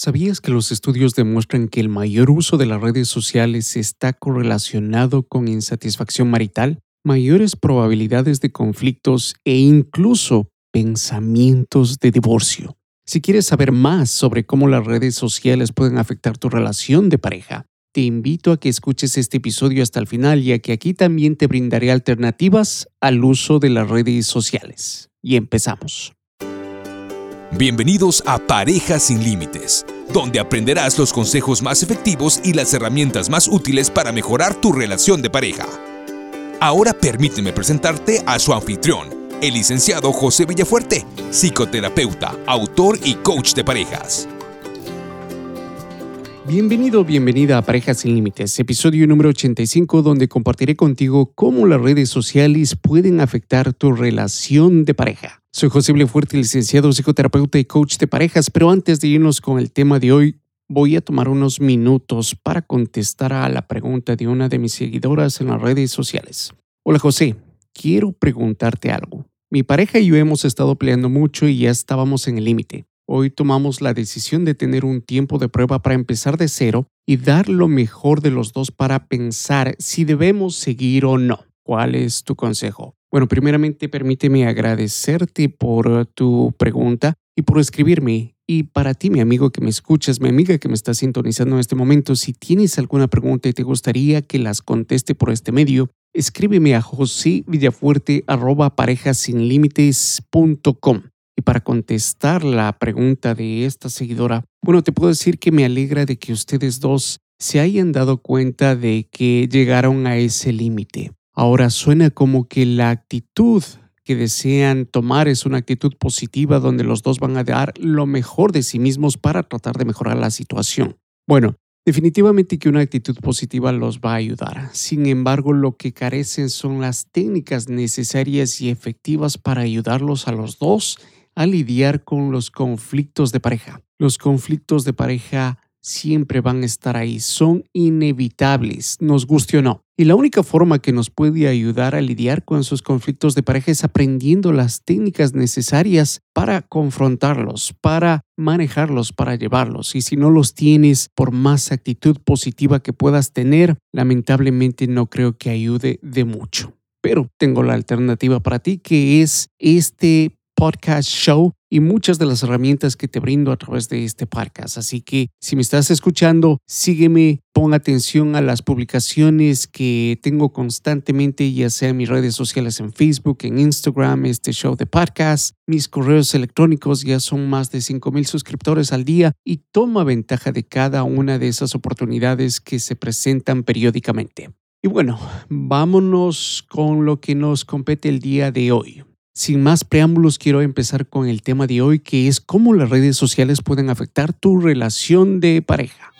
¿Sabías que los estudios demuestran que el mayor uso de las redes sociales está correlacionado con insatisfacción marital, mayores probabilidades de conflictos e incluso pensamientos de divorcio? Si quieres saber más sobre cómo las redes sociales pueden afectar tu relación de pareja, te invito a que escuches este episodio hasta el final, ya que aquí también te brindaré alternativas al uso de las redes sociales. Y empezamos. Bienvenidos a Parejas sin Límites, donde aprenderás los consejos más efectivos y las herramientas más útiles para mejorar tu relación de pareja. Ahora permíteme presentarte a su anfitrión, el licenciado José Villafuerte, psicoterapeuta, autor y coach de parejas. Bienvenido, bienvenida a Parejas sin Límites, episodio número 85, donde compartiré contigo cómo las redes sociales pueden afectar tu relación de pareja. Soy José Fuerte, licenciado psicoterapeuta y coach de parejas, pero antes de irnos con el tema de hoy, voy a tomar unos minutos para contestar a la pregunta de una de mis seguidoras en las redes sociales. Hola José, quiero preguntarte algo. Mi pareja y yo hemos estado peleando mucho y ya estábamos en el límite. Hoy tomamos la decisión de tener un tiempo de prueba para empezar de cero y dar lo mejor de los dos para pensar si debemos seguir o no. ¿Cuál es tu consejo? Bueno, primeramente permíteme agradecerte por tu pregunta y por escribirme. Y para ti, mi amigo que me escuchas, mi amiga que me está sintonizando en este momento, si tienes alguna pregunta y te gustaría que las conteste por este medio, escríbeme a josevillafuerte.parejasinlímites.com. Y para contestar la pregunta de esta seguidora, bueno, te puedo decir que me alegra de que ustedes dos se hayan dado cuenta de que llegaron a ese límite. Ahora suena como que la actitud que desean tomar es una actitud positiva donde los dos van a dar lo mejor de sí mismos para tratar de mejorar la situación. Bueno, definitivamente que una actitud positiva los va a ayudar. Sin embargo, lo que carecen son las técnicas necesarias y efectivas para ayudarlos a los dos a lidiar con los conflictos de pareja. Los conflictos de pareja siempre van a estar ahí, son inevitables, nos guste o no. Y la única forma que nos puede ayudar a lidiar con esos conflictos de pareja es aprendiendo las técnicas necesarias para confrontarlos, para manejarlos, para llevarlos. Y si no los tienes, por más actitud positiva que puedas tener, lamentablemente no creo que ayude de mucho. Pero tengo la alternativa para ti, que es este podcast show y muchas de las herramientas que te brindo a través de este podcast. Así que si me estás escuchando, sígueme, pon atención a las publicaciones que tengo constantemente, ya sea en mis redes sociales en Facebook, en Instagram, este show de podcast. Mis correos electrónicos ya son más de 5 mil suscriptores al día y toma ventaja de cada una de esas oportunidades que se presentan periódicamente. Y bueno, vámonos con lo que nos compete el día de hoy. Sin más preámbulos, quiero empezar con el tema de hoy, que es cómo las redes sociales pueden afectar tu relación de pareja.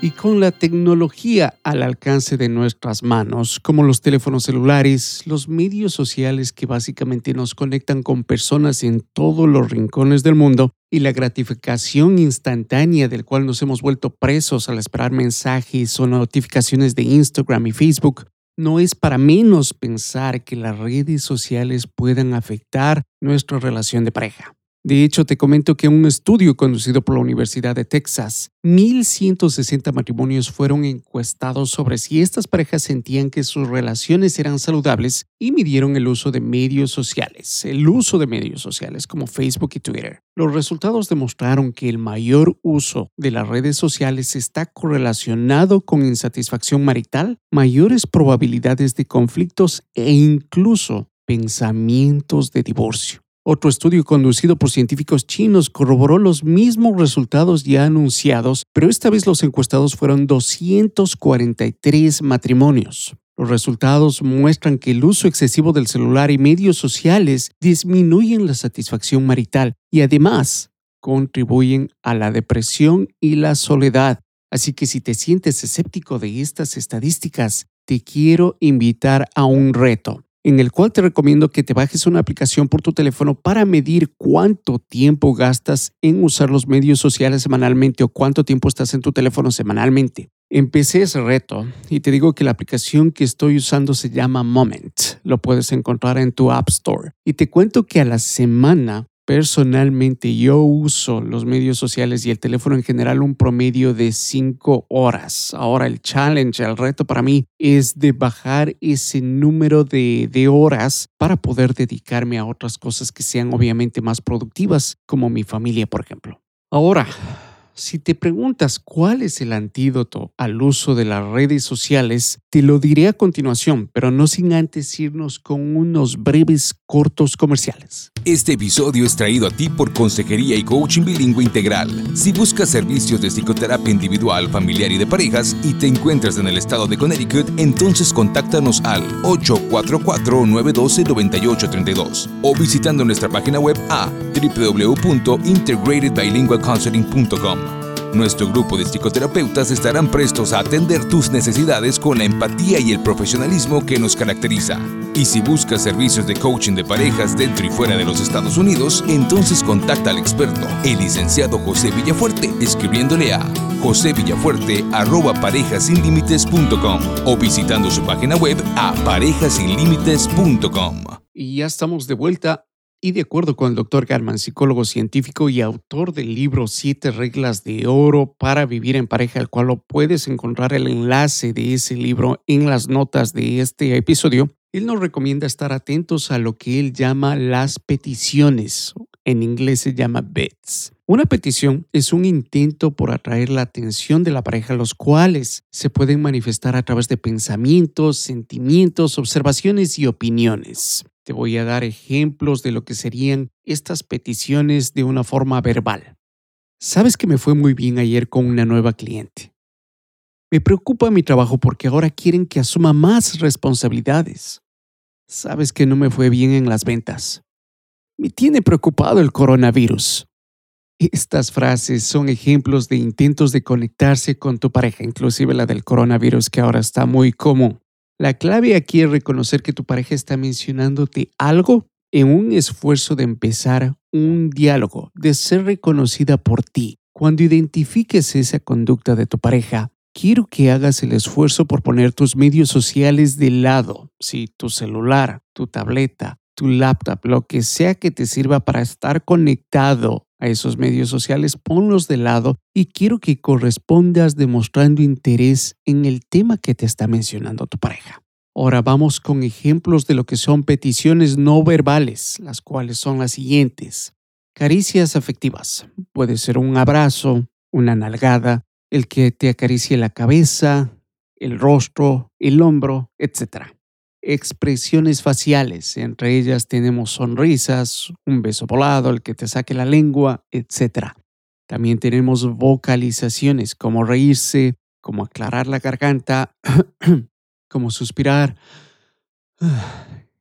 Y con la tecnología al alcance de nuestras manos, como los teléfonos celulares, los medios sociales que básicamente nos conectan con personas en todos los rincones del mundo, y la gratificación instantánea del cual nos hemos vuelto presos al esperar mensajes o notificaciones de Instagram y Facebook, no es para menos pensar que las redes sociales puedan afectar nuestra relación de pareja. De hecho, te comento que un estudio conducido por la Universidad de Texas, 1.160 matrimonios fueron encuestados sobre si estas parejas sentían que sus relaciones eran saludables y midieron el uso de medios sociales, el uso de medios sociales como Facebook y Twitter. Los resultados demostraron que el mayor uso de las redes sociales está correlacionado con insatisfacción marital, mayores probabilidades de conflictos e incluso pensamientos de divorcio. Otro estudio conducido por científicos chinos corroboró los mismos resultados ya anunciados, pero esta vez los encuestados fueron 243 matrimonios. Los resultados muestran que el uso excesivo del celular y medios sociales disminuyen la satisfacción marital y además contribuyen a la depresión y la soledad. Así que si te sientes escéptico de estas estadísticas, te quiero invitar a un reto en el cual te recomiendo que te bajes una aplicación por tu teléfono para medir cuánto tiempo gastas en usar los medios sociales semanalmente o cuánto tiempo estás en tu teléfono semanalmente. Empecé ese reto y te digo que la aplicación que estoy usando se llama Moment. Lo puedes encontrar en tu App Store. Y te cuento que a la semana Personalmente yo uso los medios sociales y el teléfono en general un promedio de 5 horas. Ahora el challenge, el reto para mí es de bajar ese número de, de horas para poder dedicarme a otras cosas que sean obviamente más productivas, como mi familia, por ejemplo. Ahora, si te preguntas cuál es el antídoto al uso de las redes sociales, te lo diré a continuación, pero no sin antes irnos con unos breves cortos comerciales. Este episodio es traído a ti por Consejería y Coaching Bilingüe Integral. Si buscas servicios de psicoterapia individual, familiar y de parejas y te encuentras en el estado de Connecticut, entonces contáctanos al 844-912-9832 o visitando nuestra página web a www.integratedbilingualcounseling.com. Nuestro grupo de psicoterapeutas estarán prestos a atender tus necesidades con la empatía y el profesionalismo que nos caracteriza. Y si buscas servicios de coaching de parejas dentro y fuera de los Estados Unidos, entonces contacta al experto, el licenciado José Villafuerte, escribiéndole a josevillafuerte@parejasinlimites.com o visitando su página web a parejasinlimites.com. Y ya estamos de vuelta y de acuerdo con el doctor Garman, psicólogo científico y autor del libro Siete Reglas de Oro para Vivir en Pareja, al cual lo puedes encontrar el enlace de ese libro en las notas de este episodio, él nos recomienda estar atentos a lo que él llama las peticiones. En inglés se llama bets. Una petición es un intento por atraer la atención de la pareja, los cuales se pueden manifestar a través de pensamientos, sentimientos, observaciones y opiniones. Te voy a dar ejemplos de lo que serían estas peticiones de una forma verbal. Sabes que me fue muy bien ayer con una nueva cliente. Me preocupa mi trabajo porque ahora quieren que asuma más responsabilidades. Sabes que no me fue bien en las ventas. Me tiene preocupado el coronavirus. Estas frases son ejemplos de intentos de conectarse con tu pareja, inclusive la del coronavirus que ahora está muy común. La clave aquí es reconocer que tu pareja está mencionándote algo en un esfuerzo de empezar un diálogo, de ser reconocida por ti. Cuando identifiques esa conducta de tu pareja, quiero que hagas el esfuerzo por poner tus medios sociales de lado, si tu celular, tu tableta, tu laptop, lo que sea que te sirva para estar conectado a esos medios sociales, ponlos de lado y quiero que correspondas demostrando interés en el tema que te está mencionando tu pareja. Ahora vamos con ejemplos de lo que son peticiones no verbales, las cuales son las siguientes. Caricias afectivas. Puede ser un abrazo, una nalgada, el que te acaricie la cabeza, el rostro, el hombro, etc expresiones faciales. Entre ellas tenemos sonrisas, un beso volado, el que te saque la lengua, etc. También tenemos vocalizaciones como reírse, como aclarar la garganta, como suspirar,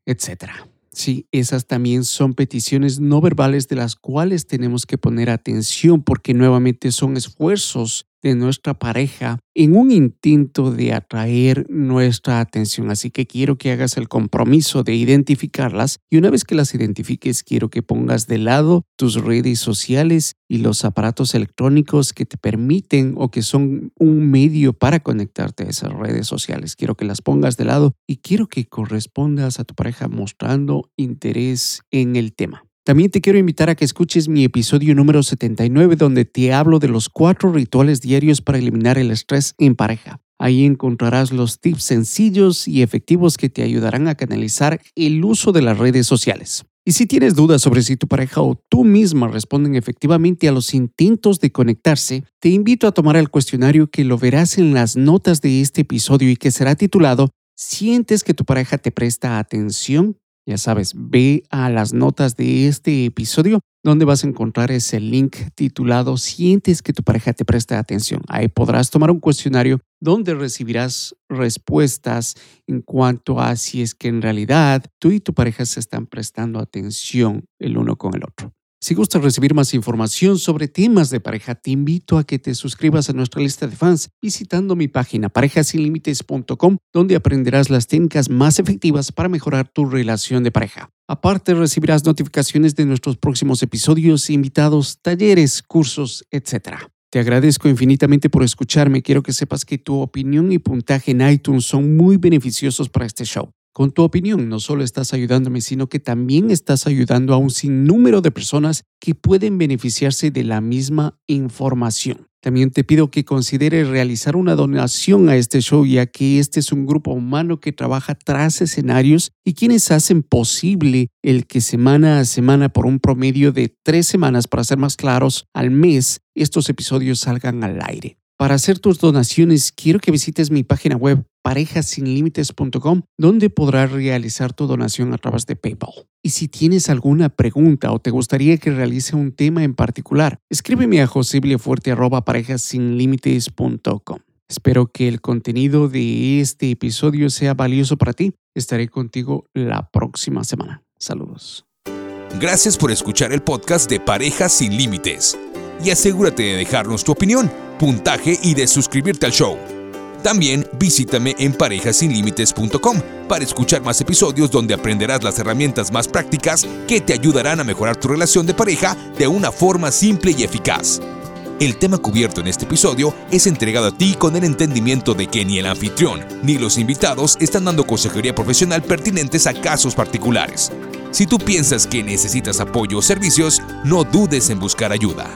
etc. Sí, esas también son peticiones no verbales de las cuales tenemos que poner atención porque nuevamente son esfuerzos de nuestra pareja en un intento de atraer nuestra atención. Así que quiero que hagas el compromiso de identificarlas y una vez que las identifiques, quiero que pongas de lado tus redes sociales y los aparatos electrónicos que te permiten o que son un medio para conectarte a esas redes sociales. Quiero que las pongas de lado y quiero que correspondas a tu pareja mostrando interés en el tema. También te quiero invitar a que escuches mi episodio número 79 donde te hablo de los cuatro rituales diarios para eliminar el estrés en pareja. Ahí encontrarás los tips sencillos y efectivos que te ayudarán a canalizar el uso de las redes sociales. Y si tienes dudas sobre si tu pareja o tú misma responden efectivamente a los intentos de conectarse, te invito a tomar el cuestionario que lo verás en las notas de este episodio y que será titulado ¿Sientes que tu pareja te presta atención? Ya sabes, ve a las notas de este episodio donde vas a encontrar ese link titulado Sientes que tu pareja te presta atención. Ahí podrás tomar un cuestionario donde recibirás respuestas en cuanto a si es que en realidad tú y tu pareja se están prestando atención el uno con el otro. Si gustas recibir más información sobre temas de pareja, te invito a que te suscribas a nuestra lista de fans visitando mi página parejasinlimites.com, donde aprenderás las técnicas más efectivas para mejorar tu relación de pareja. Aparte, recibirás notificaciones de nuestros próximos episodios, invitados, talleres, cursos, etc. Te agradezco infinitamente por escucharme. Quiero que sepas que tu opinión y puntaje en iTunes son muy beneficiosos para este show. Con tu opinión no solo estás ayudándome, sino que también estás ayudando a un sinnúmero de personas que pueden beneficiarse de la misma información. También te pido que consideres realizar una donación a este show, ya que este es un grupo humano que trabaja tras escenarios y quienes hacen posible el que semana a semana, por un promedio de tres semanas, para ser más claros, al mes, estos episodios salgan al aire. Para hacer tus donaciones, quiero que visites mi página web parejasinlimites.com, donde podrás realizar tu donación a través de PayPal. Y si tienes alguna pregunta o te gustaría que realice un tema en particular, escríbeme a parejasinlimites.com. Espero que el contenido de este episodio sea valioso para ti. Estaré contigo la próxima semana. Saludos. Gracias por escuchar el podcast de Parejas sin Límites. Y asegúrate de dejarnos tu opinión, puntaje y de suscribirte al show. También visítame en parejasinlimites.com para escuchar más episodios donde aprenderás las herramientas más prácticas que te ayudarán a mejorar tu relación de pareja de una forma simple y eficaz. El tema cubierto en este episodio es entregado a ti con el entendimiento de que ni el anfitrión ni los invitados están dando consejería profesional pertinentes a casos particulares. Si tú piensas que necesitas apoyo o servicios, no dudes en buscar ayuda.